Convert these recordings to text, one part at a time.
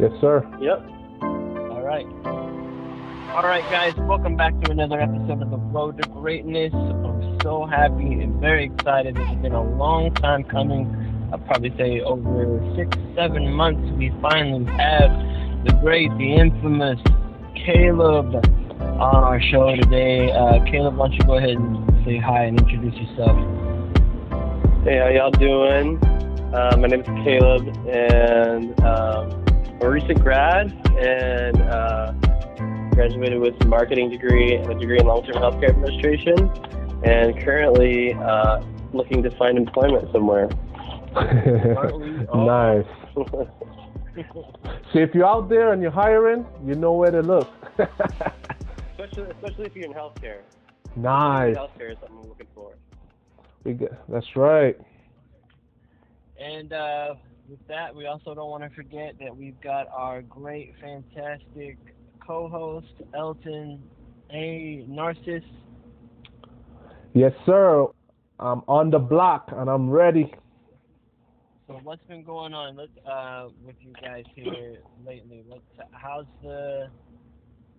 Yes, sir. Yep. All right. All right, guys. Welcome back to another episode of the Road to Greatness. I'm so happy and very excited. It's been a long time coming. I'll probably say over six, seven months. We finally have the great, the infamous Caleb on our show today. Uh, Caleb, why don't you go ahead and say hi and introduce yourself? Hey, how y'all doing? Uh, my name is Caleb, and um, I'm a recent grad, and uh, graduated with a marketing degree and a degree in long-term healthcare administration, and currently uh, looking to find employment somewhere. nice. See, if you're out there and you're hiring, you know where to look. especially, especially if you're in healthcare. Nice. Healthcare is something I'm looking for. We get, that's right. And uh, with that, we also don't want to forget that we've got our great, fantastic co-host Elton A. Narciss. Yes, sir. I'm on the block and I'm ready. So what's been going on let, uh, with you guys here lately? What's how's the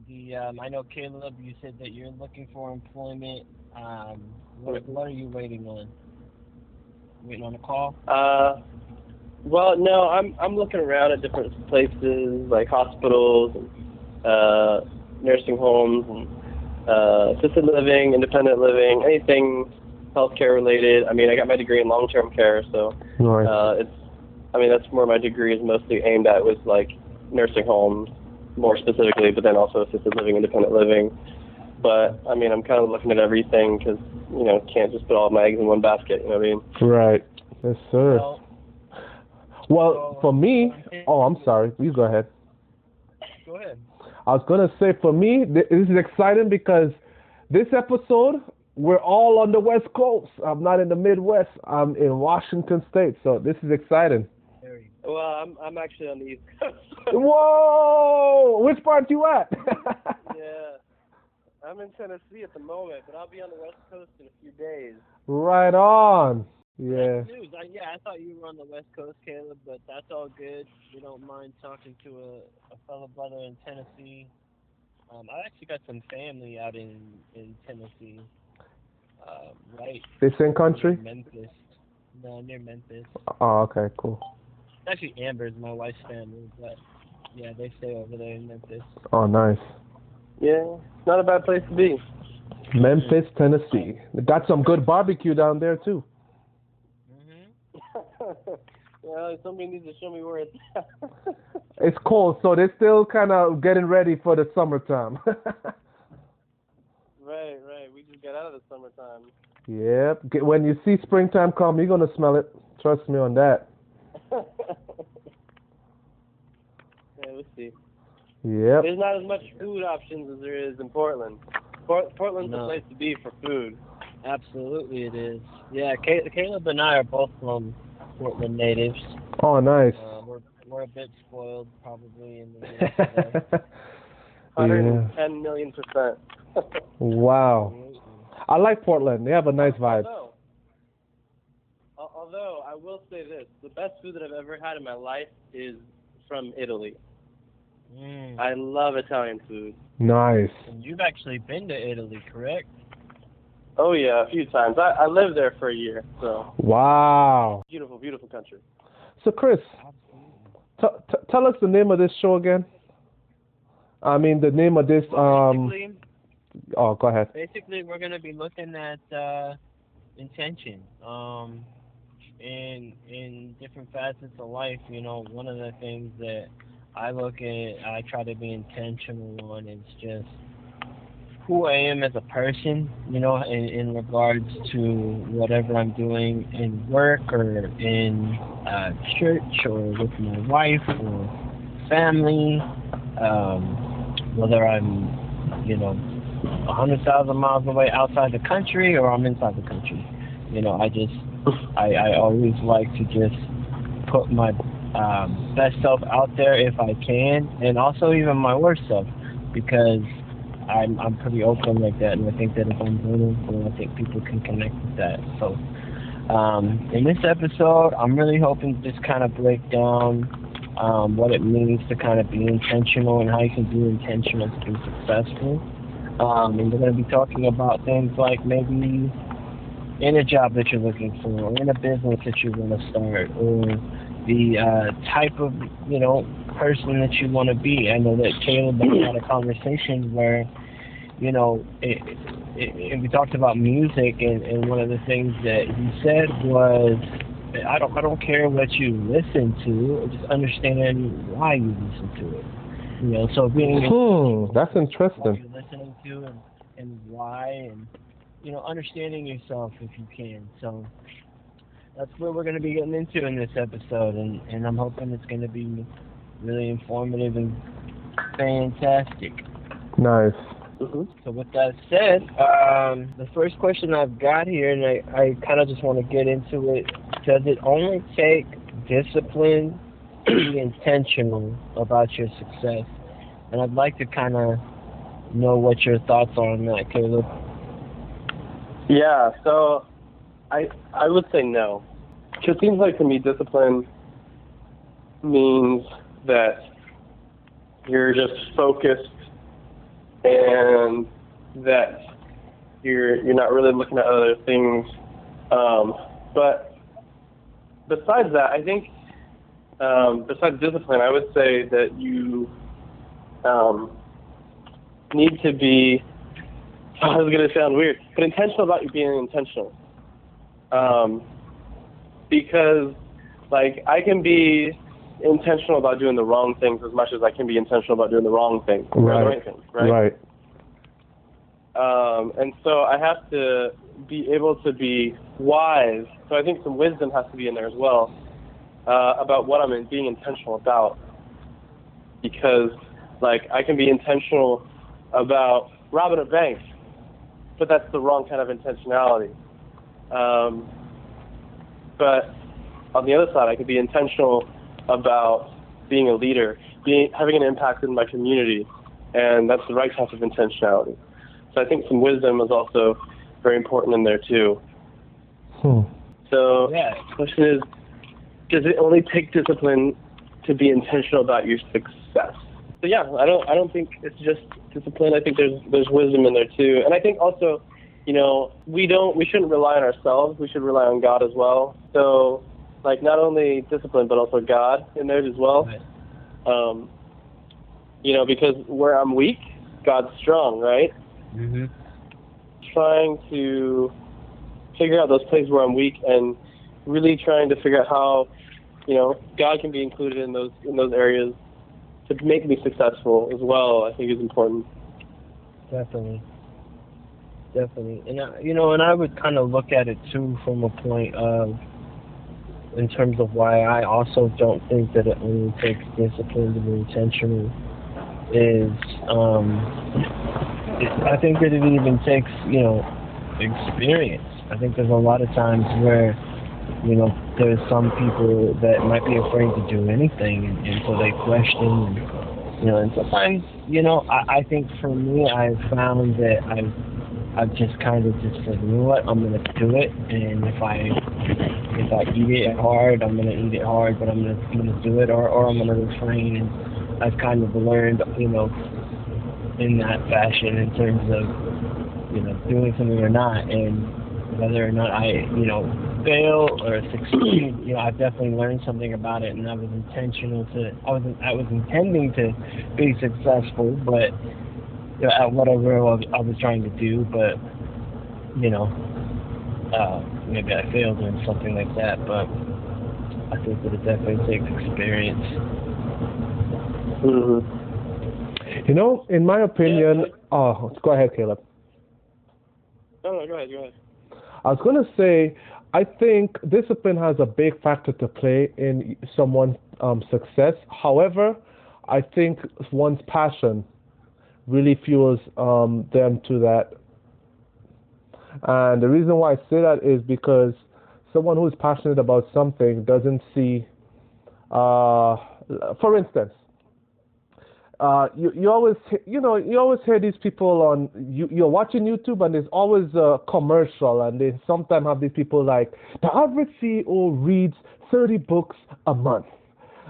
the um, I know Caleb, you said that you're looking for employment. Um, what, what are you waiting on? Waiting on a call? Uh, well, no, I'm I'm looking around at different places like hospitals, and, uh, nursing homes, and uh, assisted living, independent living, anything healthcare related. I mean, I got my degree in long-term care, so uh, it's. I mean, that's where my degree is mostly aimed at was like nursing homes, more specifically, but then also assisted living, independent living. But I mean, I'm kind of looking at everything because you know can't just put all my eggs in one basket. You know what I mean? Right. Yes, sir. Well, Well, for me, oh, I'm oh, sorry. Please go ahead. go ahead. I was gonna say for me, this is exciting because this episode we're all on the West Coast. I'm not in the Midwest. I'm in Washington State, so this is exciting. Well, I'm I'm actually on the East Coast. Whoa! Which part you at? yeah, I'm in Tennessee at the moment, but I'll be on the West Coast in a few days. right on. Yeah. News. I, yeah, I thought you were on the West Coast, Caleb, but that's all good. We don't mind talking to a, a fellow brother in Tennessee. Um, I actually got some family out in in Tennessee, uh, right The same country? near Memphis. No, near Memphis. Oh, okay, cool. Actually, Amber's my wife's family, but yeah, they stay over there in Memphis. Oh, nice. Yeah, it's not a bad place to be. Memphis, Tennessee. They got some good barbecue down there too. well, somebody needs to show me where it's at. It's cold, so they're still kind of getting ready for the summertime. right, right. We just got out of the summertime. yep. Get- When you see springtime come, you're gonna smell it. Trust me on that. yeah, we'll see. Yep. There's not as much food options as there is in Portland. Port- Portland's No. the place to be for food. Absolutely, it is. Yeah, Ca- Caleb and I are both from Portland natives. Oh, nice. Uh, we're we're a bit spoiled, probably in the yeah. 110 million percent. Wow. I like Portland. They have a nice vibe. Although, although I will say this, the best food that I've ever had in my life is from Italy. Mm. I love Italian food. Nice. And you've actually been to Italy, correct? Oh yeah, a few times. I, I lived there for a year, so Wow. beautiful, beautiful country. So, Chris, Absolutely. t- t- tell us the name of this show again. I mean, the name of this. Um. basically, Oh, go ahead. basically, we're gonna be looking at uh, intention. Um, in in different facets of life, you know, one of the things that I look at, I try to be intentional on is just who I am as a person, you know, in, in regards to whatever I'm doing in work or in uh, church or with my wife or family, um, whether I'm, you know, a hundred thousand miles away outside the country or I'm inside the country. You know, I just I, I always like to just put my um, best self out there if I can, and also even my worst self, because I'm I'm pretty open like that, and I think that if I'm vulnerable, I think people can connect with that. So, um, in this episode, I'm really hoping to just kind of break down um, what it means to kind of be intentional and how you can be intentional to be successful. Um, and we're going to be talking about things like maybe in a job that you're looking for, or in a business that you want to start, or the uh, type of you know person that you want to be. I know that Caleb and I had a conversation where you know it, it, it, we talked about music, and, and one of the things that he said was. I don't. I don't care what you listen to. Just understand why you listen to it. You know, so being hmm, that's interesting. What you're listening to and, and why, and you know, understanding yourself if you can. So that's what we're going to be getting into in this episode, and and I'm hoping it's going to be really informative and fantastic. Nice. Mm-hmm. So with that said, um, the first question I've got here, and I, I kind of just want to get into it. Does it only take discipline to be intentional about your success? And I'd like to kind of know what your thoughts are on that, Caleb. Yeah, so I I would say no. It seems like to me discipline means that you're just focused and that you're you're not really looking at other things. Um, but besides that, I think um, besides discipline, I would say that you um, need to be. Oh, this is gonna sound weird, but intentional about you being intentional. Um, because, like, I can be intentional about doing the wrong things as much as I can be intentional about doing the wrong things, right? Right, things, right. right. Um, and so I have to be able to be wise. So I think some wisdom has to be in there as well uh, about what I'm being intentional about. Because, like, I can be intentional about robbing a bank, but that's the wrong kind of intentionality. Um, but on the other side, I could be intentional about being a leader, being having an impact in my community, and that's the right type of intentionality. So I think some wisdom is also very important in there too. Hmm. So yeah. the question is, does it only take discipline to be intentional about your success? So yeah, I don't I don't think it's just discipline. I think there's there's wisdom in there too, and I think also, you know, we don't we shouldn't rely on ourselves. We should rely on God as well. So, like not only discipline but also God in there as well. Right. Um, you know, because where I'm weak, God's strong, right? Mm-hmm. Trying to figure out those places where I'm weak and really trying to figure out how, you know, God can be included in those in those areas to make me successful as well. I think is important. Definitely. Definitely. And, I, you know, and I would kind of look at it too from a point of, in terms of why I also don't think that it only takes discipline to be intentional is, um, I think that it even takes, you know, experience. I think there's a lot of times where, you know, there's some people that might be afraid to do anything, and, and so they question, and, you know, and sometimes, you know, I, I think for me, I've found that I've I've just kind of just said, you know what, I'm gonna do it, and if I if I eat it hard, I'm gonna eat it hard, but I'm gonna I'm gonna do it, or or I'm gonna refrain. And I've kind of learned, you know, in that fashion in terms of you know doing something or not, and whether or not I you know fail or succeed, you know, I've definitely learned something about it, and I was intentional to I was I was intending to be successful, but you know, at whatever I was, I was trying to do, but you know, uh, maybe I failed in something like that. But I think that it definitely takes experience. Mm-hmm. You know, in my opinion, Yeah. oh, go ahead, Caleb. No, no, go ahead, go ahead. I was going to say, I think discipline has a big factor to play in someone's um, success. However, I think one's passion really fuels um, them to that. And the reason why I say that is because someone who is passionate about something doesn't see, uh, for instance, uh, you, you always you know you always hear these people on you, you're watching YouTube and there's always a commercial and they sometimes have these people like the average CEO reads 30 books a month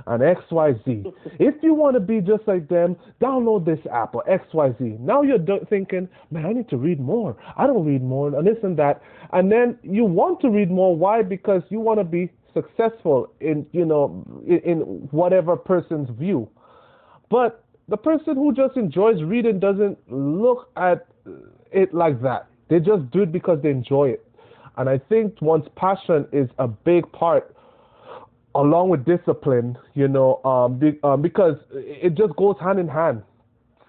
and XYZ. if you want to be just like them, download this app or XYZ. Now you're thinking, man, I need to read more. I don't read more, and this and that. And then you want to read more. Why? Because you want to be successful in, you know, in, in whatever person's view. But the person who just enjoys reading doesn't look at it like that. They just do it because they enjoy it. And I think one's passion is a big part, along with discipline, you know, um, be, um, because it just goes hand in hand.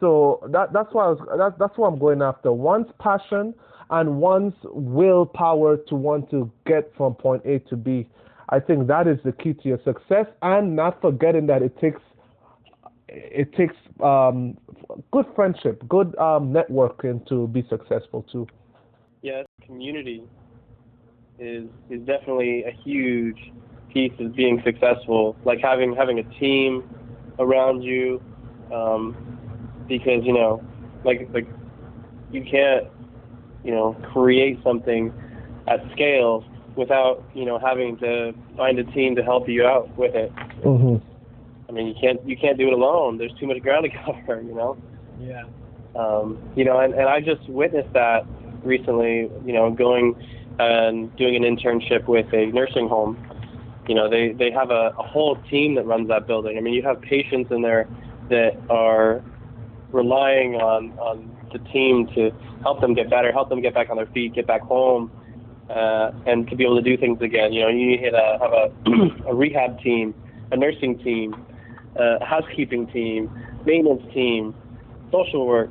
So that that's why I was, that, that's what I'm going after. One's passion and one's willpower to want to get from point A to B. I think that is the key to your success, and not forgetting that it takes it takes um, good friendship, good um, networking to be successful too. Yes, community is is definitely a huge piece of being successful. Like having having a team around you, um, because you know, like like you can't you know create something at scale without you know having to find a team to help you out with it. Mm-hmm. I mean, you can't you can't do it alone. There's too much ground to cover, you know. Yeah. Um, you know, and, and I just witnessed that recently. You know, going and doing an internship with a nursing home. You know, they they have a, a whole team that runs that building. I mean, you have patients in there that are relying on on the team to help them get better, help them get back on their feet, get back home, uh, and to be able to do things again. You know, you need to have a, a rehab team, a nursing team, a housekeeping team, maintenance team, social work,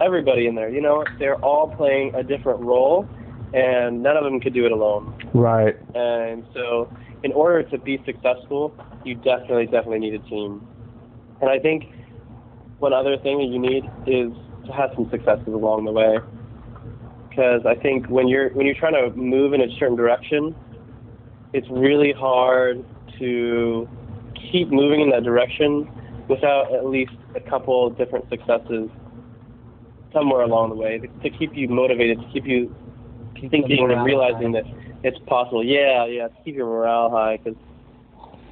everybody in there. You know, they're all playing a different role, and none of them could do it alone. Right. And so, in order to be successful, you definitely, definitely need a team. And I think one other thing that you need is to have some successes along the way. Because I think when you're when you're trying to move in a certain direction, it's really hard to keep moving in that direction without at least a couple different successes somewhere along the way to, to keep you motivated, to keep you thinking and realizing that it's possible. Yeah, yeah, keep your morale high because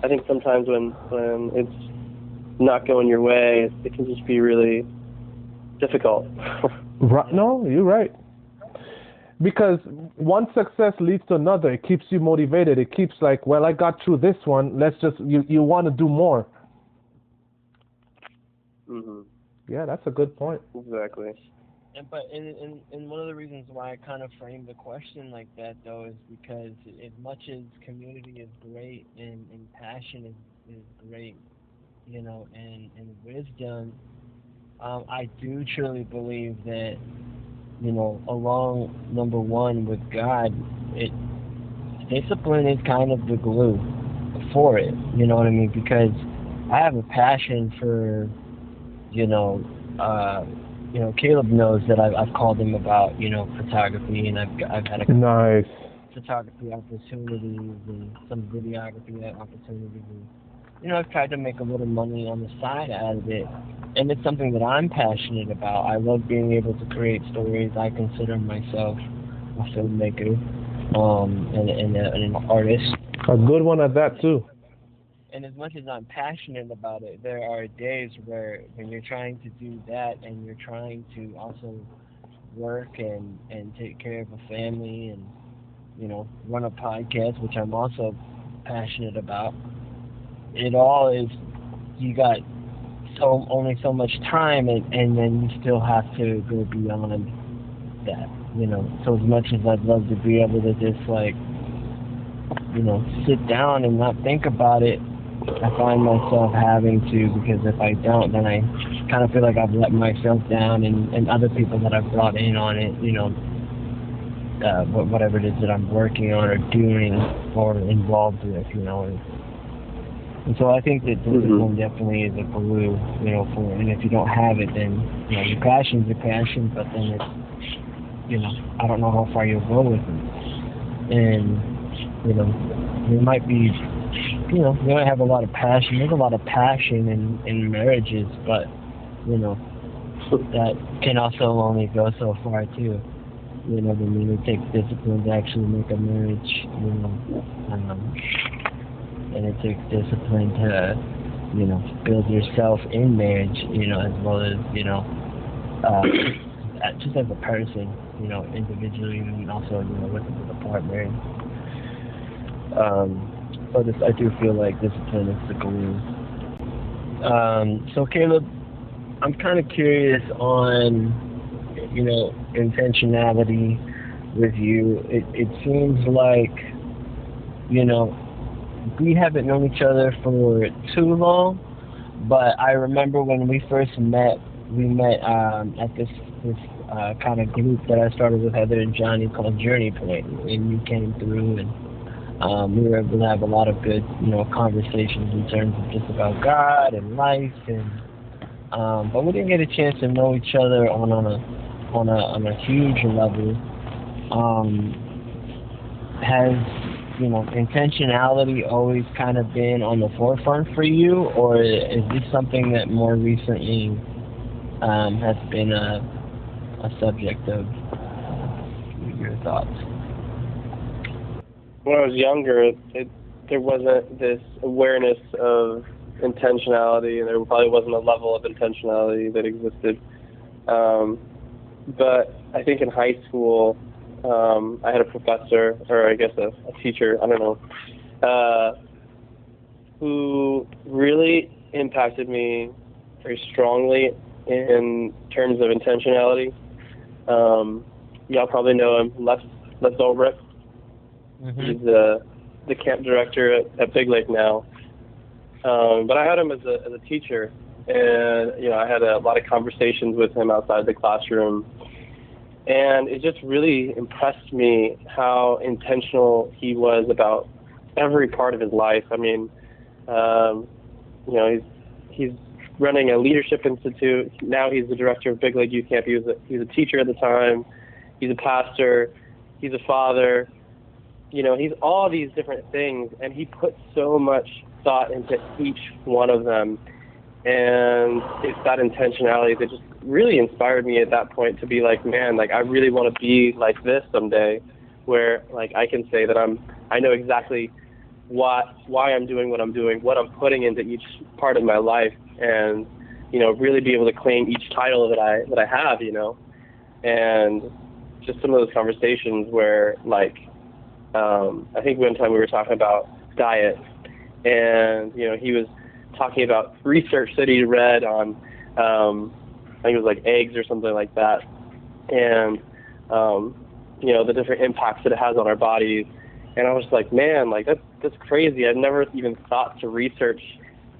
I think sometimes when when it's not going your way, it, it can just be really difficult. Right. No, you're right. Because one success leads to another. It keeps you motivated. It keeps like, well, I got through this one. Let's just you you want to do more. hmm Yeah, that's a good point. Exactly. And but and, and and one of the reasons why I kind of framed the question like that though is because as much as community is great and, and passion is, is great, you know, and, and wisdom, um, I do truly believe that, you know, along number one with God, it discipline is kind of the glue for it. You know what I mean? Because I have a passion for, you know, uh, you know, Caleb knows that I've, I've called him about, you know, photography, and I've I've had a Nice. photography opportunities and some videography opportunities. And, you know, I've tried to make a little money on the side out of it, and it's something that I'm passionate about. I love being able to create stories. I consider myself a filmmaker, um, and, and, a, and an artist. A good one at that too. And as much as I'm passionate about it, there are days where when you're trying to do that and you're trying to also work and and take care of a family and you know run a podcast, which I'm also passionate about. It all is you got so only so much time and and then you still have to go beyond that. You know, so as much as I'd love to be able to just like you know sit down and not think about it I find myself having to because if I don't, then I kind of feel like I've let myself down, and, and other people that I've brought in on it, you know, uh, whatever it is that I'm working on or doing or involved with, you know. And, and so I think that discipline definitely is a glue, you know, for and if you don't have it, then you know your passion's a passion, but then it's, you know, I don't know how far you'll go with it, and you know, there might be you know, you might have a lot of passion. There's a lot of passion in, in marriages, but, you know, that can also only go so far, too. You know what I mean? It takes discipline to actually make a marriage, you know. Um, and it takes discipline to you know, build yourself in marriage, you know, as well as, you know, uh, just as a person, you know, individually and also, you know, with, with a partner. Um, so this, I do feel like discipline is kind of the glue. Um, so Caleb, I'm kind of curious on, you know, intentionality with you. It, it seems like, you know, we haven't known each other for too long, but I remember when we first met, we met um, at this this uh, kind of group that I started with Heather and Johnny called Journey Point, and you came through and um, we were able to have a lot of good, you know, conversations in terms of just about God and life, and um, but we didn't get a chance to know each other on, on a on a on a huge level. Um, has you know intentionality always kind of been on the forefront for you, or is this something that more recently um, has been a a subject of your thoughts? When I was younger, it, there wasn't this awareness of intentionality, and there probably wasn't a level of intentionality that existed. Um, but I think in high school, um, I had a professor, or I guess a, a teacher, I don't know, uh, who really impacted me very strongly in terms of intentionality. Um, y'all probably know him, Les, Les Ulbrich. Mm-hmm. He's the the camp director at, at Big Lake now. Um, but I had him as a as a teacher, and you know I had a lot of conversations with him outside the classroom, and it just really impressed me how intentional he was about every part of his life. I mean, um, you know, he's he's running a leadership institute. Now he's the director of Big Lake Youth Camp. He was a, he was a teacher at the time. He's a pastor. He's a father you know, he's all these different things, and he puts so much thought into each one of them. And it's that intentionality that just really inspired me at that point to be like, man, like I really want to be like this someday, where like I can say that I'm, I know exactly what, why I'm doing what I'm doing, what I'm putting into each part of my life, and you know, really be able to claim each title that I that I have, you know, and just some of those conversations where like um, I think one time we were talking about diet, and you know he was talking about research that he read on, um, I think it was like eggs or something like that, and um, you know the different impacts that it has on our bodies. And I was like, man, like that's that's crazy. I've never even thought to research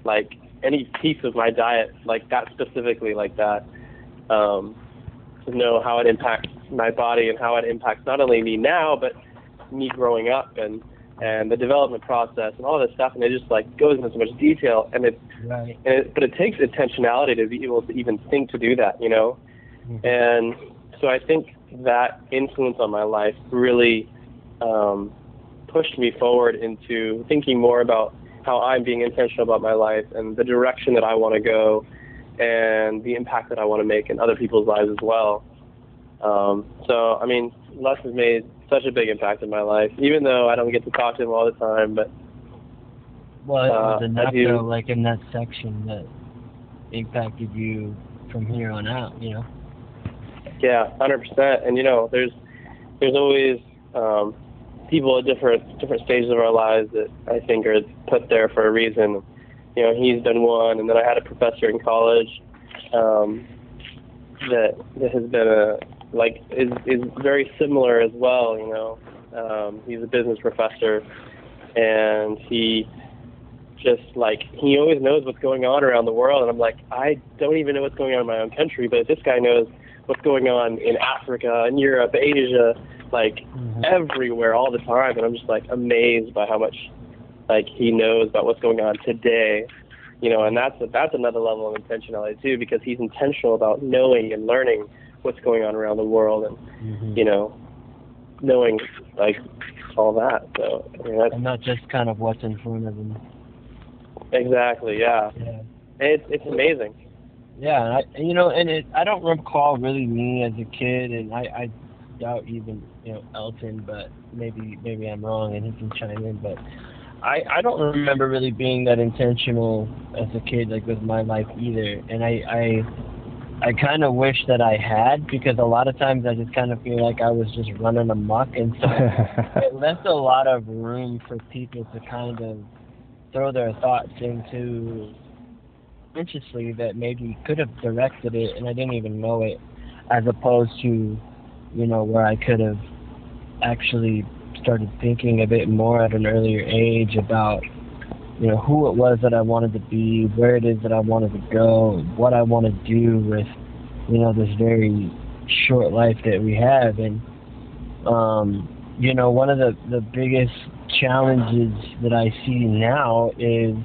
like any piece of my diet like that specifically like that. Um, to know how it impacts my body and how it impacts not only me now, but me growing up and and the development process and all this stuff, and it just like goes into so much detail, and it, right. and it but it takes intentionality to be able to even think to do that, you know, mm-hmm. and so I think that influence on my life really um, pushed me forward into thinking more about how I'm being intentional about my life and the direction that I want to go, and the impact that I want to make in other people's lives as well. Um, so I mean, Les has made such a big impact in my life, even though I don't get to talk to him all the time. But well, it was uh, enough though, like in that section that impacted you from here on out, you know. Yeah, hundred percent. And you know, there's there's always um, people at different different stages of our lives that I think are put there for a reason. You know, he's been one, and then I had a professor in college um, that that has been a like is is very similar as well. You know, um, he's a business professor, and he just like he always knows what's going on around the world. And I'm like, I don't even know what's going on in my own country, but this guy knows what's going on in Africa and Europe, Asia, like mm-hmm. everywhere all the time. And I'm just like amazed by how much like he knows about what's going on today. You know, and that's that's another level of intentionality too, because he's intentional about knowing and learning what's going on around the world and mm-hmm. you know knowing like all that so I mean, and not just kind of what's in front of them exactly yeah, yeah. it's it's amazing yeah I, you know and it I don't recall really me as a kid and I I doubt even you know Elton but maybe maybe I'm wrong and he can chime in but I I don't remember really being that intentional as a kid, like with my life either. And I I I kind of wish that I had because a lot of times I just kind of feel like I was just running amok, and so it left a lot of room for people to kind of throw their thoughts into consciously that maybe could have directed it and I didn't even know it, as opposed to, you know, where I could have actually started thinking a bit more at an earlier age about, you know, who it was that I wanted to be, where it is that I wanted to go, what I want to do with, you know, this very short life that we have. And, um, you know, one of the, the biggest challenges that I see now is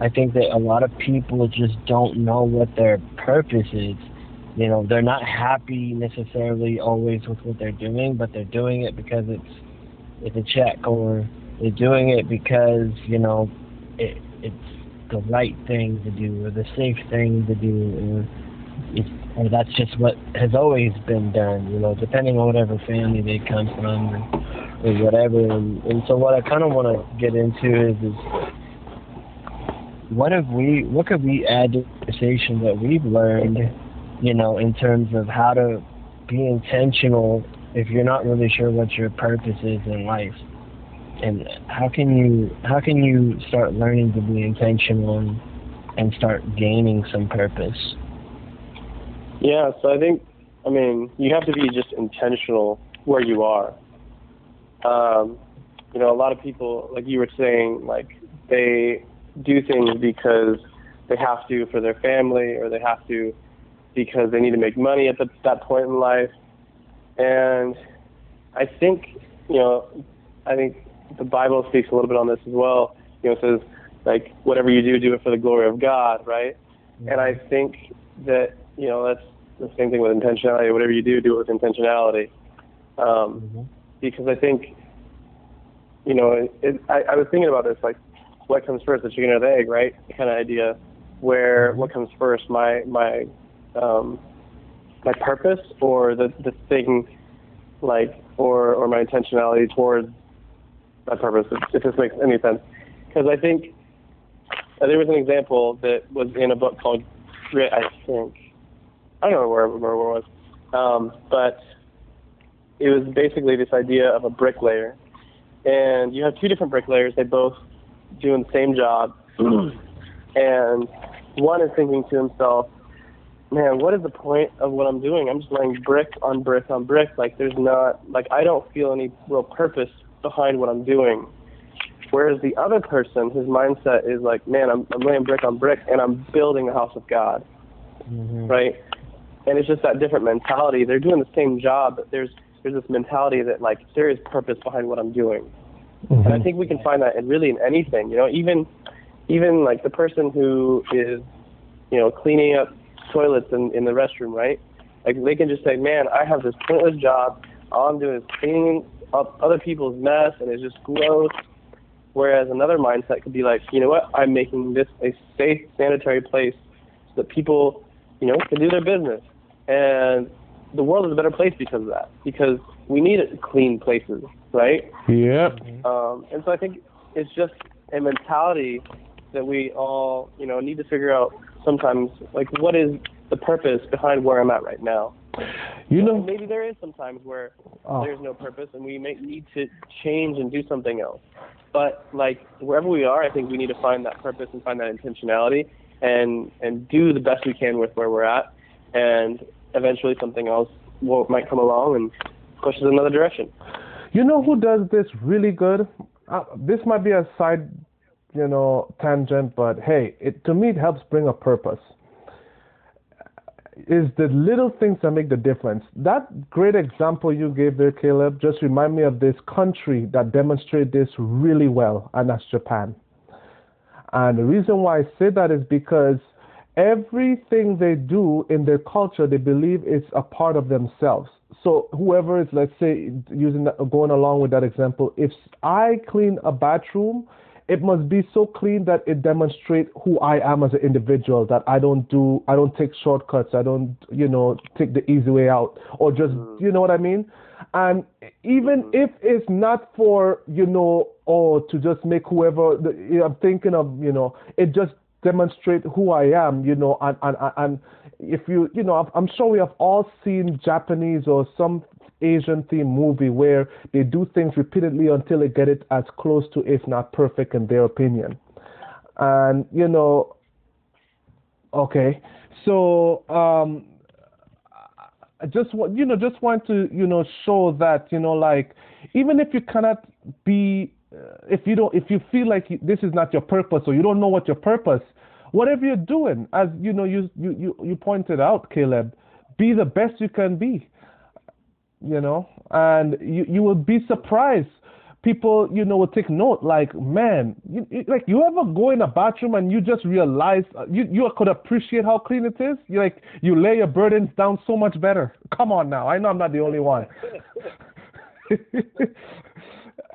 I think that a lot of people just don't know what their purpose is. You know, they're not happy necessarily always with what they're doing, but they're doing it because it's it's a check, or they're doing it because you know it, it's the right thing to do, or the safe thing to do, or or that's just what has always been done. You know, depending on whatever family they come from, or, or whatever. And, and so, what I kind of want to get into is is what have we what could we add to the conversation that we've learned you know in terms of how to be intentional if you're not really sure what your purpose is in life and how can you how can you start learning to be intentional and, and start gaining some purpose yeah so i think i mean you have to be just intentional where you are um you know a lot of people like you were saying like they do things because they have to for their family or they have to because they need to make money at the, that point in life. And I think, you know, I think the Bible speaks a little bit on this as well. You know, it says, like, whatever you do, do it for the glory of God, right? Mm-hmm. And I think that, you know, that's the same thing with intentionality. Whatever you do, do it with intentionality. Um, mm-hmm. Because I think, you know, it, it, I, I was thinking about this, like, what comes first, the chicken or the egg, right? Kind of idea, where what comes first, my my um, my purpose or the the thing, like or or my intentionality towards my purpose, if, if this makes any sense. Because I think uh, there was an example that was in a book called I think. I don't know where, where it was, um, but it was basically this idea of a bricklayer, and you have two different bricklayers. They both doing the same job, and one is thinking to himself, man, what is the point of what I'm doing? I'm just laying brick on brick on brick. Like there's not like I don't feel any real purpose behind what I'm doing. Whereas the other person, his mindset is like, man, I'm, I'm laying brick on brick and I'm building the house of God, mm-hmm. right? And it's just that different mentality. They're doing the same job, but there's there's this mentality that like there is purpose behind what I'm doing. Mm-hmm. And I think we can find that in really in anything. You know, even even like the person who is, you know, cleaning up toilets in, in the restroom, right? Like they can just say, Man, I have this pointless job. All I'm doing is cleaning up other people's mess and it's just gross. Whereas another mindset could be like, you know what, I'm making this a safe, sanitary place so that people, you know, can do their business. And the world is a better place because of that. Because we need clean places, right? Yep. Um, and so I think it's just a mentality that we all, you know, need to figure out sometimes, like, what is the purpose behind where I'm at right now? You know, maybe there is sometimes where oh. there's no purpose and we may need to change and do something else. But like wherever we are, I think we need to find that purpose and find that intentionality and and do the best we can with where we're at, and eventually something else will might come along and push us in another direction. You know who does this really good? Uh, this might be a side, you know, tangent, but hey, it to me it helps bring a purpose. Is the little things that make the difference. That great example you gave there, Caleb, just remind me of this country that demonstrated this really well, and that's Japan. And the reason why I say that is because everything they do in their culture, they believe it's a part of themselves so whoever is, let's say, using that, going along with that example, if I clean a bathroom, it must be so clean that it demonstrates who I am as an individual. That I don't do, I don't take shortcuts. I don't, you know, take the easy way out, or just, mm. you know what I mean. And even Mhm. if it's not for, you know, or to just make whoever the, I'm thinking of, you know, it just demonstrate who I am, you know, and, and, and if you, you know, I'm sure we have all seen Japanese or some Asian theme movie where they do things repeatedly until they get it as close to, if not perfect, in their opinion. And, you know, okay, so, um, I just want you know just want to you know show that you know like even if you cannot be uh, if you don't if you feel like this is not your purpose or you don't know what your purpose whatever you're doing as you know you you you, you pointed out Caleb be the best you can be you know? And you you will be surprised. People you know will take note like man you, you- like you ever go in a bathroom and you just realize uh, you you could appreciate how clean it is? You like you lay your burdens down so much better. Come on now. I know i'm not the only one.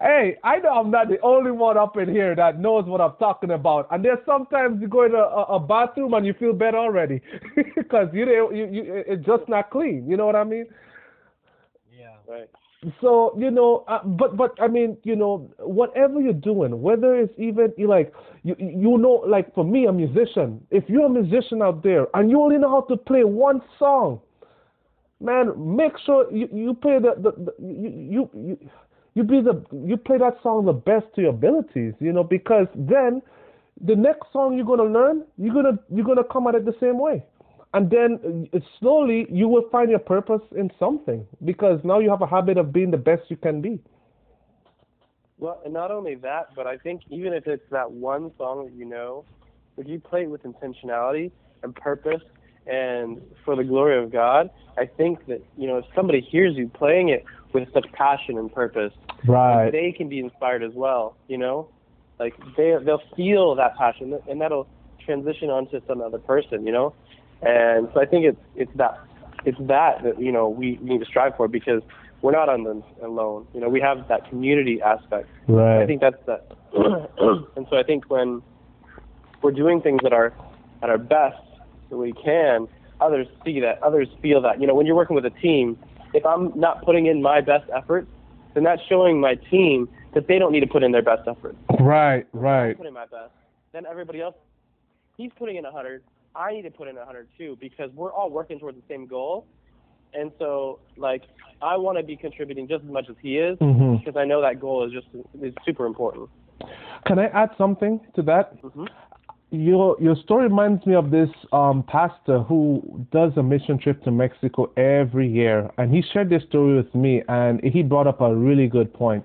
Hey i know i'm not the only one up in here that knows what i'm talking about. And there's sometimes you go in a, a, bathroom and you feel better already. Because you, you you it's just not clean. You know what i mean. So you know uh, but but i mean you know whatever you're doing whether it's even like you you know like for me a musician if you're a musician out there and you only know how to play one song man make sure you you play the, the, the you, you you you be the you play that song the best to your abilities you know because then the next song you're to learn you're to you're to come at it the same way and then uh, slowly you will find your purpose in something because now you have a habit of being the best you can be. Well, and not only that, but I think even if it's that one song that you know, if you play it with intentionality and purpose and for the glory of God, I think that you know if somebody hears you playing it with such passion and purpose, Right. they can be inspired as well. You know, like they they'll feel that passion, and that'll transition onto some other person. You know, and so I think it's it's that it's that that you know we, we need to strive for because we're not on them alone. You know, we have that community aspect. Right. I think that's that. and so I think when we're doing things that are at our best that we can, others see that, others feel that. You know, when you're working with a team, if I'm not putting in my best effort, then that's showing my team that they don't need to put in their best effort. right. I'm Right. putting my best. Then everybody else, he's putting in a 100. I need to put in a 100 too because we're all working towards the same goal. And so, like, I want to be contributing just as much as he is hmm because I know that goal is just is super important. Can I add something to that? hmm Your your story reminds me of this um, pastor who does a mission trip to Mexico every year, and he shared this story with me, and he brought up a really good point.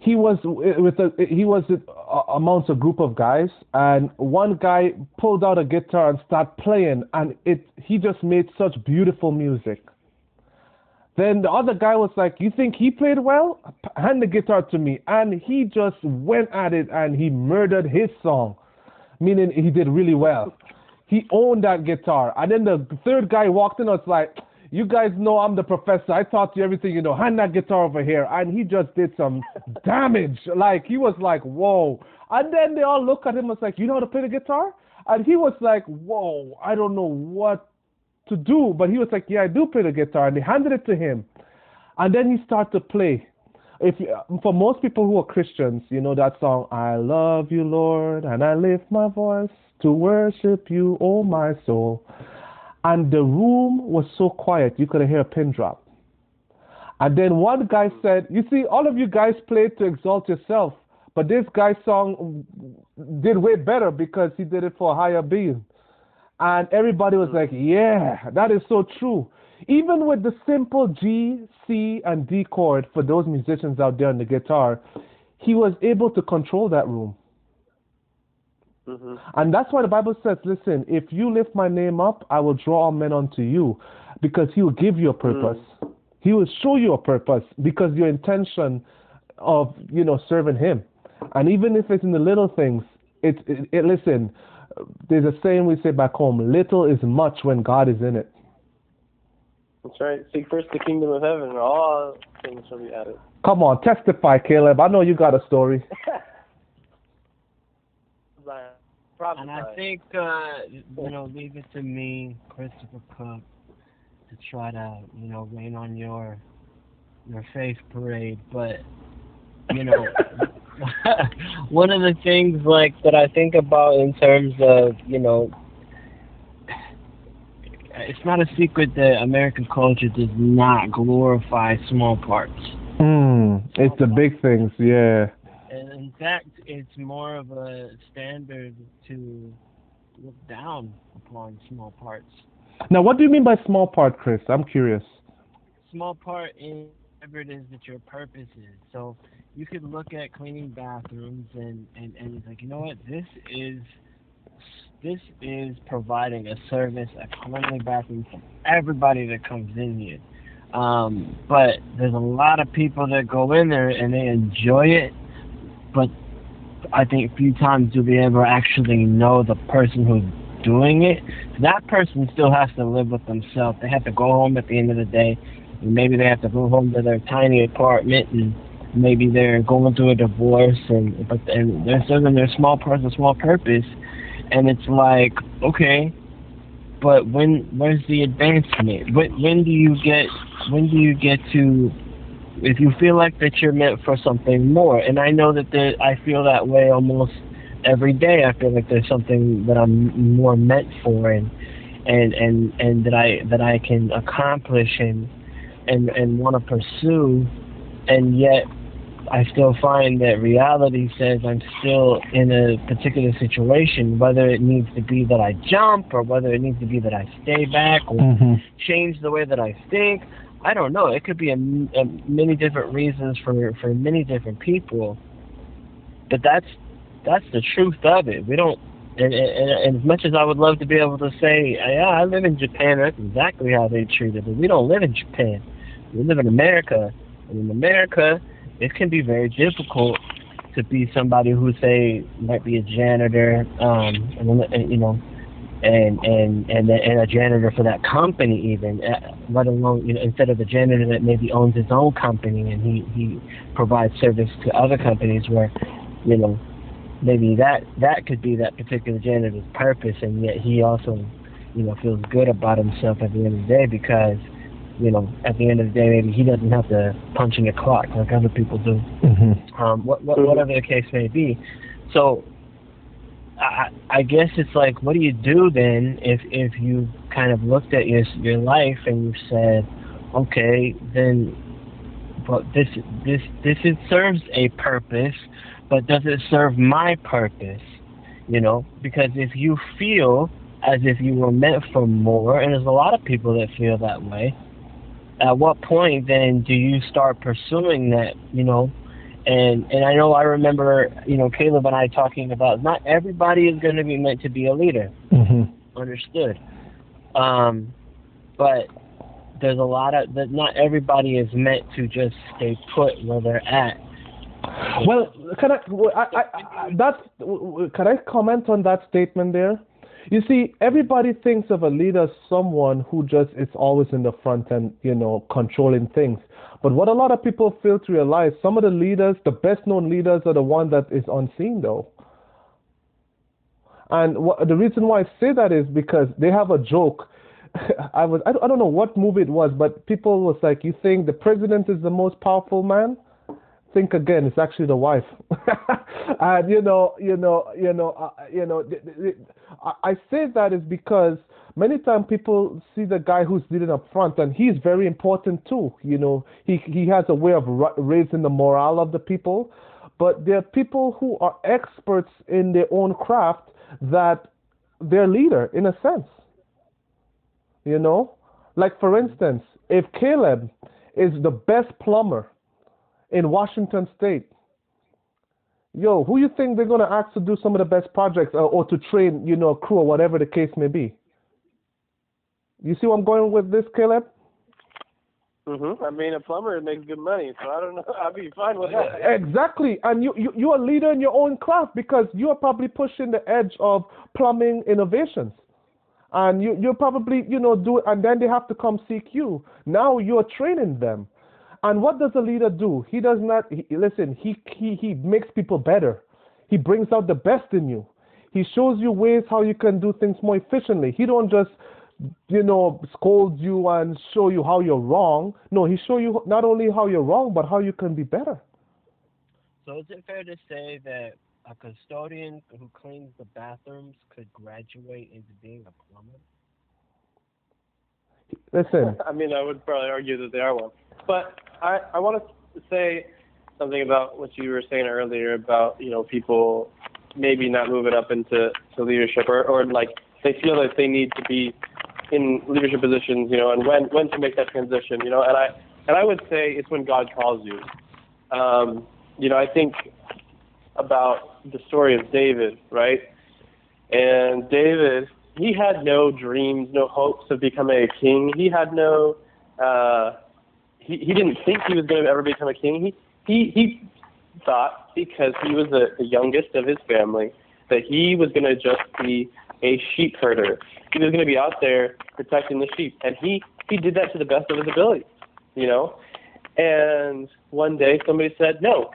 He was with a he was uh, amongst a group of guys, and one guy pulled out a guitar and started playing, and it he just made such beautiful music. Then the other guy was like, "You think he played well? Hand the guitar to me." And he just went at it and he murdered his song, meaning he did really well. He owned that guitar. And then the third guy walked in and was like, "You guys know I'm the professor. I taught you everything you know. Hand that guitar over here." And he just did some damage. Like he was like, "Whoa!" And then they all look at him and was like, "You know how to play the guitar?" And he was like, "Whoa! I don't know what to do, but he was like, "Yeah, I do play the guitar," and they handed it to him, and then he started to play. If you, for most people who are Christians, you know that song, "I love you, Lord, and I lift my voice to worship you, oh my soul," and the room was so quiet you could hear a pin drop. And then one guy said, "You see, all of you guys played to exalt yourself, but this guy's song did way better because he did it for a higher being." And everybody was like, mm. yeah, that is so true. Even with the simple G, C, and D chord for those musicians out there on the guitar, he was able to control that room. Hmm And that's why the Bible says, listen, if you lift my name up, I will draw all men unto you because he will give you a purpose. He will show you a purpose because your intention of, you know, serving him. And even if it's in the little things, it, it, it listen, there's a saying we say back home, little is much when God is in it. That's right. Seek first the kingdom of heaven, and all things shall be added. Come on, testify, Caleb. I know you got a story. Zion. And I think, uh, you know, leave it to me, Christopher Cook, to try to, you know, rain on your their faith parade, but you know, one of the things like that I think about in terms of you know, it's not a secret that American culture does not glorify small parts. Hmm. It's the big things, yeah. In fact, it's more of a standard to look down upon small parts. Now, what do you mean by small part, Chris? I'm curious. Small part in whatever it is that your purpose is. So you could look at cleaning bathrooms and, and, and it's like, you know what, this is this is providing a service, a cleanly bathroom for everybody that comes in here. Um, but there's a lot of people that go in there and they enjoy it, but I think a few times be able to actually know the person who's doing it. That person still has to live with themselves. They have to go home at the end of the day. And maybe they have to go home to their tiny apartment and maybe they're going through a divorce and but and they're serving their small part a small purpose and it's like, okay, but when where's the advancement? When when do you get when do you get to if you feel like that you're meant for something more? And I know that there, I feel that way almost every day. I feel like there's something that I'm more meant for, and and and and that I that I can accomplish and and and want to pursue, and yet I still find that reality says I'm still in a particular situation, whether it needs to be that I jump or whether it needs to be that I stay back or Mm-hmm. change the way that I think. I don't know. It could be a, a many different reasons for for many different people, but that's that's the truth of it. We don't. And, and, and as much as I would love to be able to say, yeah, I live in Japan, that's exactly how they treat it, but we don't live in Japan. We live in America, and in America, it can be very difficult to be somebody who say might be a janitor, um, and, you know, and and and and a janitor for that company even, uh, let alone you know instead of a janitor that maybe owns his own company and he he provides service to other companies where, you know, maybe that that could be that particular janitor's purpose, and yet he also, you know, feels good about himself at the end of the day because you know, at the end of the day, maybe he doesn't have to punch in a clock like other people do. Mm-hmm. Um, what, what, whatever the case may be. So, I, guess it's like, what do you do then if if you kind of looked at your your life and you said, okay, then, but this this this it serves a purpose, but does it serve my purpose? You know, because if you feel as if you were meant for more, and there's a lot of people that feel that way at what point then do you start pursuing that you know and and i know i remember you know caleb and i talking about not everybody is going to be meant to be a leader Mm-hmm. understood um but there's a lot of that not everybody is meant to just stay put where they're at Well, can I, I, I, I that's, can I comment on that statement there? You see, everybody thinks of a leader as someone who just is always in the front and, you know, controlling things. But what a lot of people fail to realize, some of the leaders, the best known leaders are the one that is unseen though. And what, the reason why I say that is because they have a joke. I was I don't, I don't know what movie it was, but people was like, "You think the president is the most powerful man?" Think again. It's actually the wife. and you know, you know, you know, uh, you know. th- th- th- I I say that is because many times people see the guy who's leading up front, and he's very important too. You know, he he has a way of raising the morale of the people. But there are people who are experts in their own craft that they're leader in a sense. You know, like for instance, if Caleb is the best plumber in Washington State, yo, who you think they're gonna ask to do some of the best projects or, or to train, you know, a crew or whatever the case may be? You see where I'm going with this, Caleb? Mm-hmm. I mean, a plumber makes good money, so I don't know. I'd be fine with that. Exactly, and you, you you're a leader in your own craft because you are probably pushing the edge of plumbing innovations, and you you probably you know do it, and then they have to come seek you. Now you're training them, and what does a leader do? He does not he, listen. He he he makes people better. He brings out the best in you. He shows you ways how you can do things more efficiently. He don't just you know, scold you and show you how you're wrong. No, he show you not only how you're wrong, but how you can be better. So is it fair to say that a custodian who cleans the bathrooms could graduate into being a plumber? Listen. I mean, I would probably argue that they are one. But I, I want to say something about what you were saying earlier about, you know, people maybe not moving up into to leadership or, or like they feel that they need to be in leadership positions, you know, and when when to make that transition, you know, and I and I would say it's when God calls you. Um, you know, I think about the story of David, right? And David, he had no dreams, no hopes of becoming a king. He had no uh he, he didn't think he was going to ever become a king. He he he thought because he was the, the youngest of his family that he was going to just be a sheep herder. He was going to be out there protecting the sheep, and he he did that to the best of his ability, you know. And one day somebody said, "No,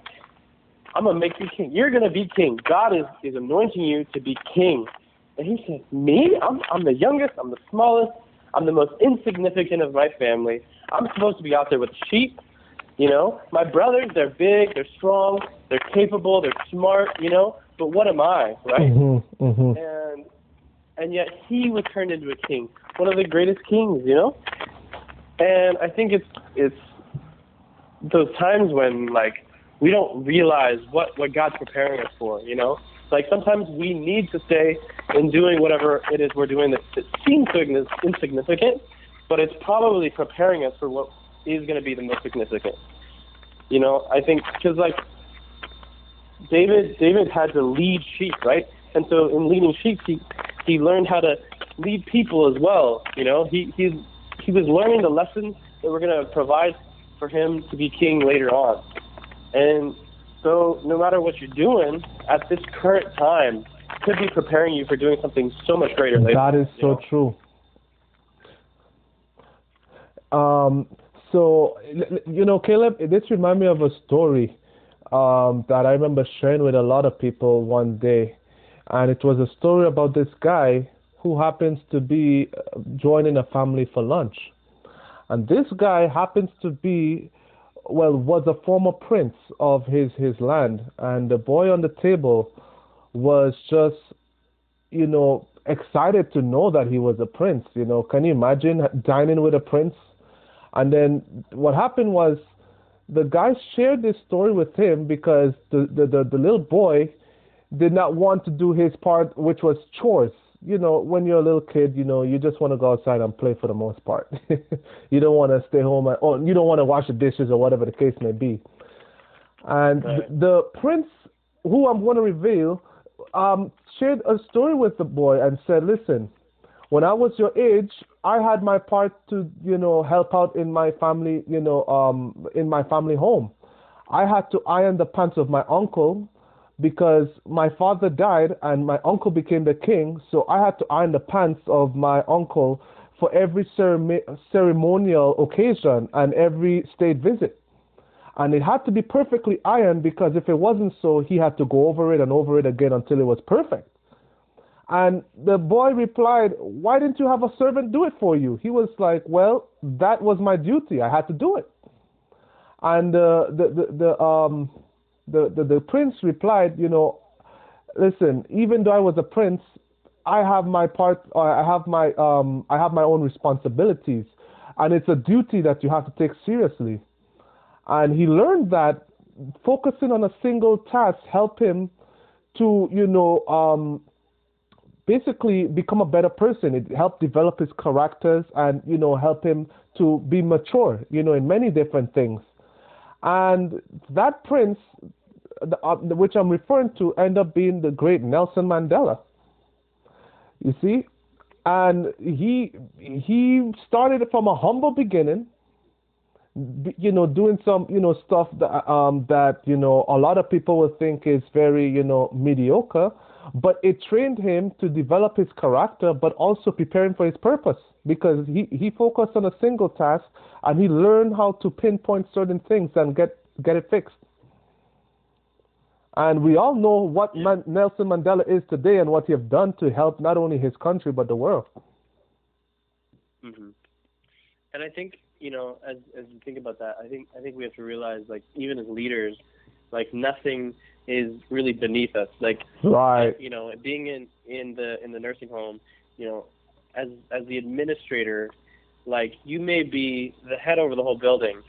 I'm gonna make you king. You're gonna be king. God is is anointing you to be king." And he said, "Me? I'm I'm the youngest. I'm the smallest. I'm the most insignificant of my family. I'm supposed to be out there with sheep." You know, my brothers, they're big, they're strong, they're capable, they're smart, you know, but what am I, right? Mm-hmm, mm-hmm. And and yet he was turned into a king, one of the greatest kings, you know. And I think it's it's those times when like we don't realize what what God's preparing us for, you know. Like sometimes we need to stay in doing whatever it is we're doing that, that seems insignificant, but it's probably preparing us for what is going to be the most significant. You know, I think because like David, David had to lead sheep, right? And so in leading sheep, he he learned how to lead people as well. You know, he he he was learning the lessons that were going to provide for him to be king later on. And so, no matter what you're doing at this current time, could be preparing you for doing something so much greater later. That is so know? true. Um, so, you know, Caleb, this reminds me of a story um, that I remember sharing with a lot of people one day. And it was a story about this guy who happens to be uh, joining a family for lunch. And this guy happens to be, well, was a former prince of his, his land. And the boy on the table was just, you know, excited to know that he was a prince. You know, can you imagine dining with a prince? And then what happened was the guy shared this story with him because the, the, the, the little boy did not want to do his part, which was chores. You know, when you're a little kid, you know, you just want to go outside and play for the most part. you don't want to stay home, and, or you don't want to wash the dishes or whatever the case may be. And right. the, prince, who I'm going to reveal, um, shared a story with the boy and said, "Listen, when I was your age, I had my part to, you know, help out in my family, you know, um, in my family home. I had to iron the pants of my uncle because my father died and my uncle became the king, so I had to iron the pants of my uncle for every ceremonial occasion and every state visit. And it had to be perfectly ironed because if it wasn't so, he had to go over it and over it again until it was perfect. And the boy replied, Why didn't you have a servant do it for you? He was like, Well, that was my duty. I had to do it. And uh, the, the, the, um, the, the, the prince replied, You know, listen, even though I was a prince, I have my part, I have my, um, I have my own responsibilities. And it's a duty that you have to take seriously. And he learned that focusing on a single task helped him to, you know, um, basically become a better person. It helped develop his characters and, you know, help him to be mature, you know, in many different things. And that prince, uh, which I'm referring to, ended up being the great Nelson Mandela. You see? And he he started from a humble beginning, you know, doing some, you know, stuff that um, that you know a lot of people would think is very, you know, mediocre but it trained him to develop his character, but also prepare him for his purpose because he, he focused on a single task and he learned how to pinpoint certain things and get, get it fixed. And we all know what Man- Nelson Mandela is today and what he has done to help not only his country but the world. hmm And I think you know, as as you think about that, I think I think we have to realize, like, even as leaders, like nothing is really beneath us. Like, Right. you know, being in in the in the nursing home, you know, as as the administrator, like you may be the head over the whole building,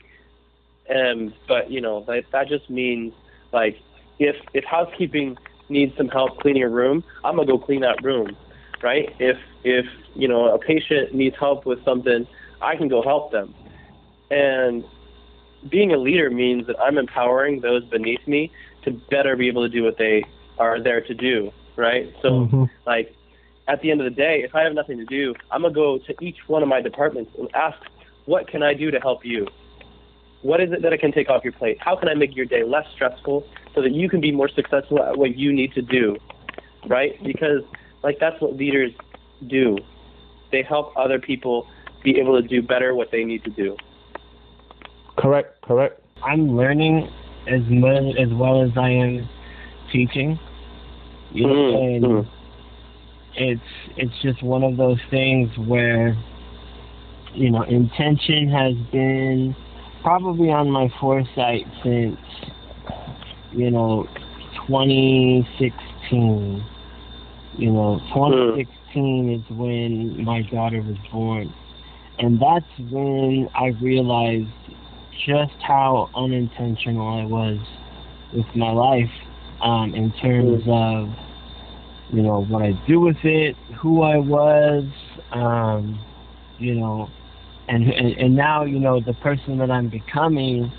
and but you know that that just means like if if housekeeping needs some help cleaning a room, I'm gonna go clean that room, right? If if you know a patient needs help with something, I can go help them, and being a leader means that I'm empowering those beneath me to better be able to do what they are there to do, right? So Mhm. like at the end of the day, if I have nothing to do, I'm gonna go to each one of my departments and ask, what can I do to help you? What is it that I can take off your plate? How can I make your day less stressful so that you can be more successful at what you need to do? Right? Because like that's what leaders do. They help other people be able to do better what they need to do. Correct. Correct. I'm learning as much as well as I am teaching. You know, Mhm, and mhm. it's it's just one of those things where you know intention has been probably on my foresight since you know 2016 you know 2016 is when my daughter was born and that's when i realized just how unintentional i was with my life um in terms of you know what I do with it, who I was, um, you know, and, and and now you know the person that I'm becoming,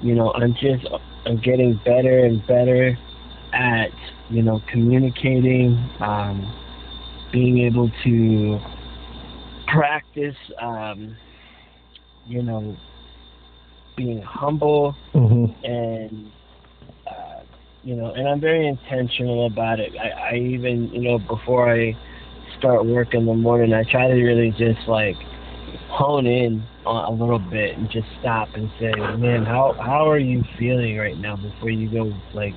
you know, I'm just I'm getting better and better at you know communicating, um, being able to practice, um, you know, being humble Mhm. and uh, you know, and I'm very intentional about it. I, I even, you know, before I start work in the morning, I try to really just like hone in on a little bit and just stop and say, man, how how are you feeling right now before you go like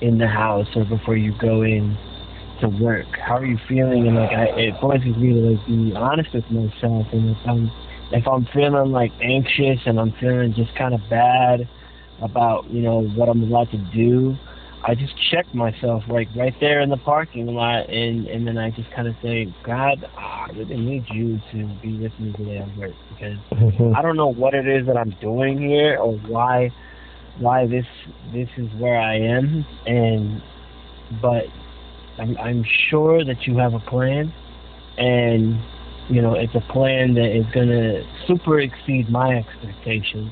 in the house or before you go in to work? How are you feeling? And like, I, it forces me to like be honest with myself. And if I'm if I'm feeling like anxious and I'm feeling just kind of bad about you know what I'm about to do, I just check myself like right there in the parking lot, and and then I just kind of say, God, ah, I really need you to be with me today at work because Mhm. I don't know what it is that I'm doing here or why why this this is where I am, and but I'm I'm sure that you have a plan, and you know it's a plan that is gonna super exceed my expectations.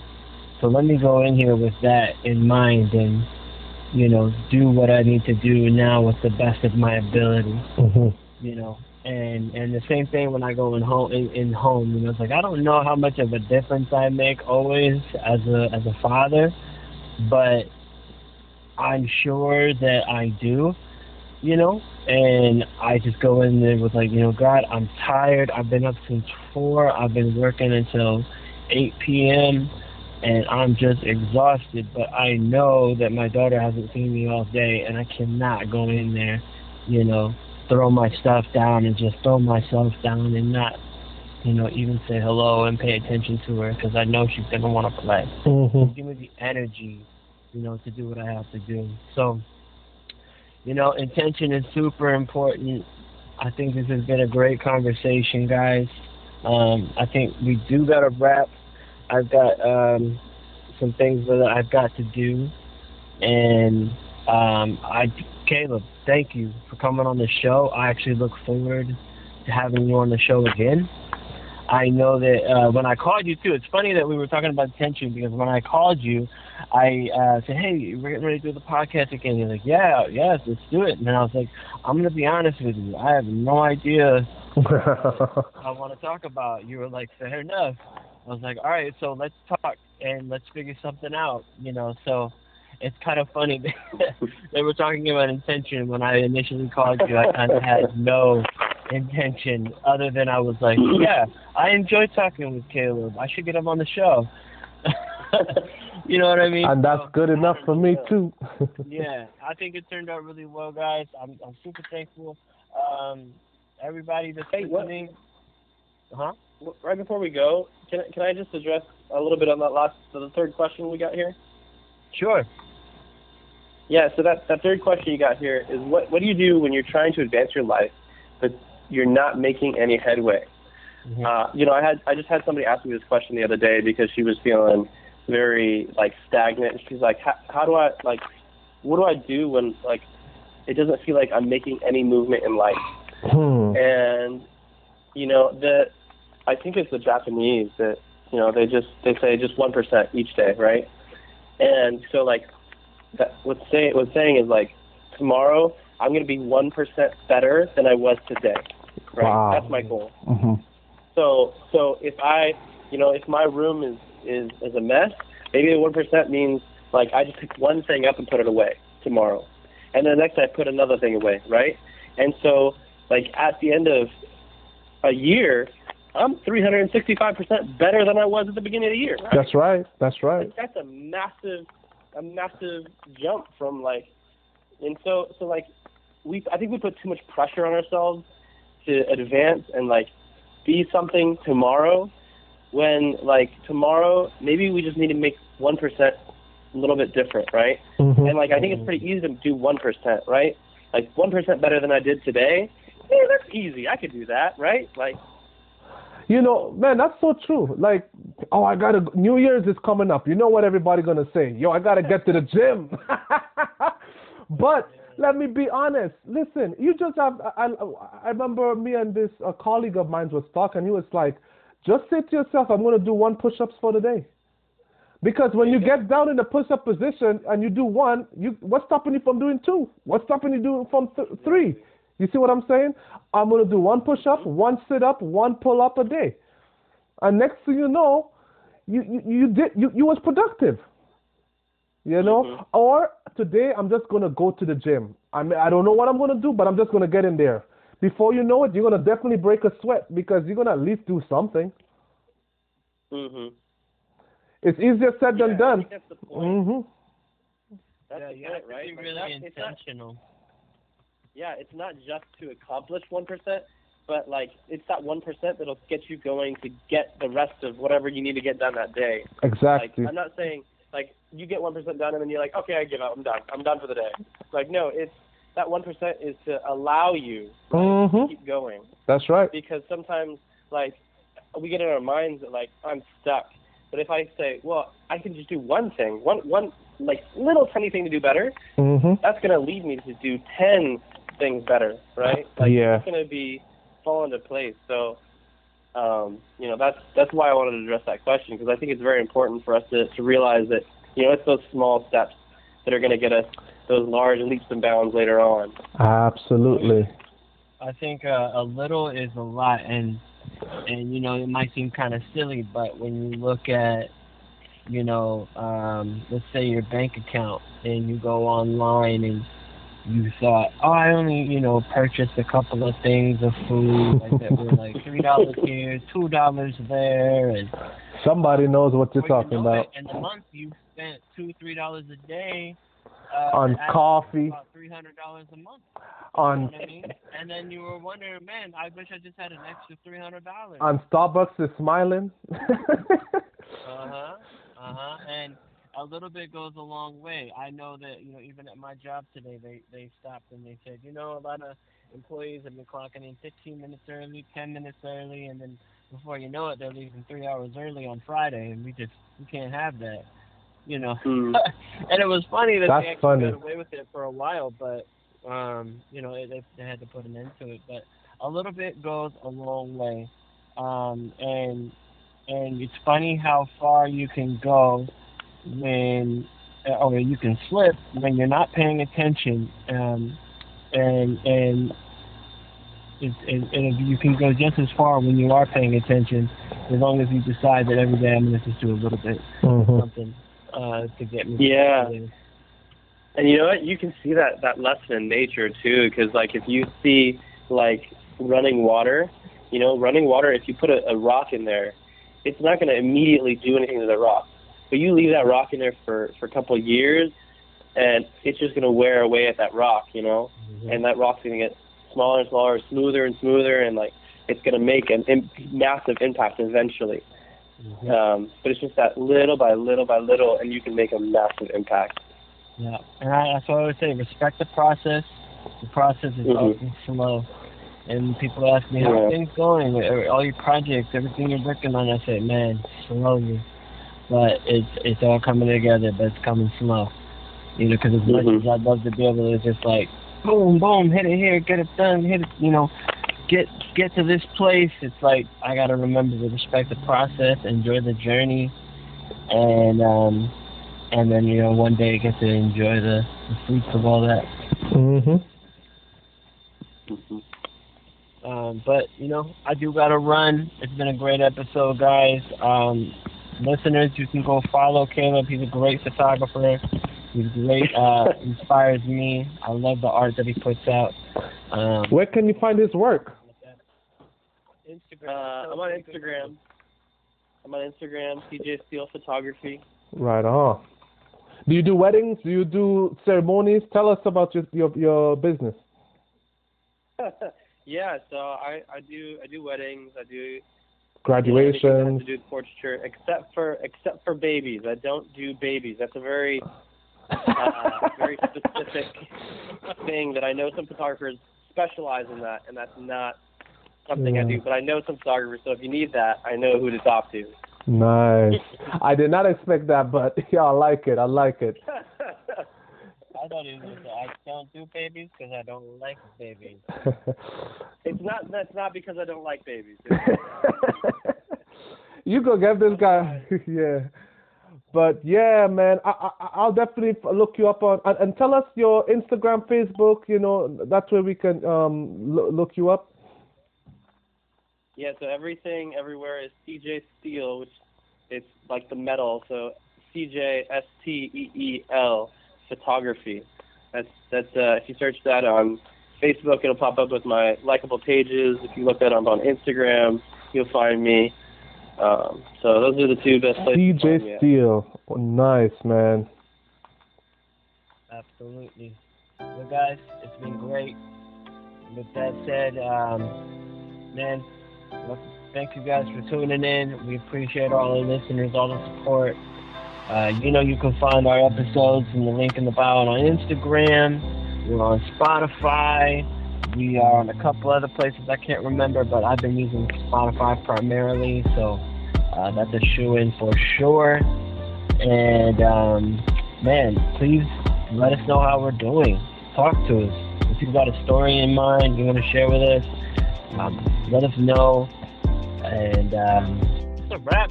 So let me go in here with that in mind and you know do what I need to do now with the best of my ability Mhm. you know. And and the same thing when I go in home in, in home, you know, it's like I don't know how much of a difference I make always as a as a father, but I'm sure that I do, you know. And I just go in there with like, you know, God, I'm tired. I've been up since four. I've been working until eight p.m. And I'm just exhausted, but I know that my daughter hasn't seen me all day, and I cannot go in there, you know, throw my stuff down and just throw myself down and not, you know, even say hello and pay attention to her because I know she's gonna want to play. Mhm. Give me the energy, you know, to do what I have to do. So, you know, intention is super important. I think this has been a great conversation, guys. Um, I think we do got to wrap. I've got um, some things that I've got to do, and um, I, Caleb, thank you for coming on the show. I actually look forward to having you on the show again. I know that uh, when I called you too, it's funny that we were talking about tension because when I called you, I uh, said, "Hey, we're getting ready to do the podcast again." You're like, "Yeah, yes, let's do it." And then I was like, "I'm gonna be honest with you. I have no idea what I want to talk about." You were like, "Fair enough." I was like, "All right, so let's talk and let's figure something out." You know, so it's kind of funny they were talking about intention when I initially called you. I kind of had no intention other than I was like, "Yeah, I enjoy talking with Caleb. I should get him on the show." you know what I mean? and that's So, good enough for me too. yeah, I think it turned out really well, guys. I'm I'm super thankful. Um, everybody that's Hey, what- listening, huh? right before we go, can can I just address a little bit on that last, the third question we got here? Sure. Yeah. So that that third question you got here is what what do you do when you're trying to advance your life, but you're not making any headway? Mhm. Uh, you know, I had I just had somebody ask me this question the other day because she was feeling very like stagnant. She's like, how, how do I like, what do I do when like it doesn't feel like I'm making any movement in life? Hmm. And you know, the I think it's the Japanese that you know they just they say just one percent each day, right? And so like that what's saying what's saying is like tomorrow I'm gonna be one percent better than I was today. Right? Wow. That's my goal. hmm So so if I you know if my room is is is a mess, maybe the one percent means like I just pick one thing up and put it away tomorrow, and then the next I put another thing away, right? And so like at the end of a year, I'm 365 percent better than I was at the beginning of the year. Right? That's right. That's right. Like, that's a massive a massive jump from like and so so like we I think we put too much pressure on ourselves to advance and like be something tomorrow when like tomorrow maybe we just need to make one percent a little bit different, right? Mhm. And like I think it's pretty easy to do one percent, right? Like one percent better than I did today. Yeah, that's easy. I could do that, right? Like You know, man, that's so true. Like, oh, I gotta. New Year's is coming up. You know what everybody gonna say? Yo, I gotta get to the gym. but let me be honest. Listen, you just have. I, I, remember me and this a colleague of mine was talking. He was like, just say to yourself, I'm gonna do one push-ups for the day. Because when you get down in the push-up position and you do one, you what's stopping you from doing two? What's stopping you doing from th- three? You see what I'm saying? I'm gonna do one push-up, one sit-up, one pull-up a day, and next thing you know, you you, you did you, you was productive. You know, Mhm. or today I'm just gonna go to the gym. I mean, I don't know what I'm gonna do, but I'm just gonna get in there. Before you know it, you're gonna definitely break a sweat because you're gonna at least do something. mhm. It's easier said Yeah, than I done. think that's the point. hmm That's yeah, the you point, right? be really that- it's not- intentional. Yeah, it's not just to accomplish one percent, but like it's that one percent that'll get you going to get the rest of whatever you need to get done that day. Exactly. Like I'm not saying like you get one percent done and then you're like, okay, I give up, I'm done, I'm done for the day. Like no, it's that one percent is to allow you to hmm keep going That's right. because sometimes like we get in our minds that like I'm stuck. But if I say, well, I can just do one thing, one one like little tiny thing to do better, hmm that's going to lead me to do 10 things better, right? Like, Yeah. It's going to be fall into place. So, um, you know, that's that's why I wanted to address that question because I think it's very important for us to, to realize that, you know, it's those small steps that are going to get us those large leaps and bounds later on. Absolutely. I think uh, a little is a lot, and and you know it might seem kind of silly, but when you look at, you know, um, let's say your bank account, and you go online and you thought, oh, I only you know purchased a couple of things of food like that were like three dollars here, two dollars there, and Somebody knows what you're before you talking know about. it, in the month you spent two, three dollars a day uh, On that adds up to coffee. about three hundred dollars a month. On I mean? And then you were wondering, man, I wish I just had an extra three hundred dollars. On Starbucks is smiling. Uh huh. Uh huh. And a little bit goes a long way. I know that you know even at my job today, they they stopped and they said, you know, a lot of employees have been clocking in 15 minutes early, 10 minutes early, and then before you know it, they're leaving three hours early on Friday, and we just we can't have that. You know. Hmm. and it was funny that That's they actually funny. got away with it for a while, but um, you know, they, they had to put an end to it. But a little bit goes a long way, um, and and it's funny how far you can go when, or you can slip when you're not paying attention, um, and and. It, and, and you can go just as far when you are paying attention, as long as you decide that every day I'm going to just do a little bit Mhm. something uh, to get me. Yeah. started. And you know what? You can see that that lesson in nature too, because like if you see like running water, you know, running water. If you put a, a rock in there, it's not going to immediately do anything to the rock. But you leave that rock in there for for a couple of years, and it's just going to wear away at that rock, you know. And that rock's going to get smaller and smaller, smoother and smoother, and like it's going to make a Im- massive impact eventually. Mhm. Um, but it's just that little by little by little, and you can make a massive impact. Yeah, and I, that's what I would say. Respect the process. The process is Mhm. often slow. And people ask me, how Yeah. are things going? All your projects, everything you're working on. I say, man, slowly. But it's it's all coming together, but it's coming slow. You know, because as much Mhm. as I'd love to be able to just like, boom, boom, hit it here, get it done, hit it, you know, get get to this place. It's like I got to remember to respect the process, enjoy the journey, and um, and then you know one day get to enjoy the, the fruits of all that. Mhm. Mhm. Um, but you know, I do gotta run. It's been a great episode, guys. Um, listeners, you can go follow Caleb. He's a great photographer. He's great. Uh, inspires me. I love the art that he puts out. Um, Where can you find his work? Instagram. Uh, I'm on Instagram. I'm on Instagram, CJ Steel Photography. Right on. Do you do weddings? Do you do ceremonies? Tell us about your your, your business. yeah, so I, I do I do weddings, I do Graduations. To do except for except for babies. I don't do babies. That's a very uh, very specific thing that I know some photographers specialize in that, and that's not something I do. But I know some photographers, so if you need that, I know who to talk to. Nice. I did not expect that, but yeah, I like it. I like it. I thought it was. I don't do babies because I don't like babies. it's not that's not because I don't like babies. you go get this guy. yeah. But yeah, man, I, I I'll definitely look you up on and, and tell us your Instagram, Facebook. You know, that's where we can um lo- look you up. Yeah, so everything everywhere is CJ Steel, which it's like the metal. So CJ S T E E L photography. That's that's uh, if you search that on Facebook, it'll pop up with my likable pages. If you look that up on Instagram, you'll find me. Um, so those are the two best places. to find me DJ at. Steel. Oh, nice, man. Absolutely. Well, guys, it's been great. With that said, um, man, well, thank you guys for tuning in. We appreciate all the listeners, all the support. Uh, you know, you can find our episodes in the link in the bio and on Instagram. We're on Spotify. We are on a couple other places I can't remember, but I've been using Spotify primarily, so uh, that's a shoe in for sure. And um, man, please let us know how we're doing. Talk to us. If you've got a story in mind you want to share with us, um, let us know. And um, it's a wrap.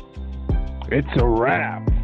It's a wrap.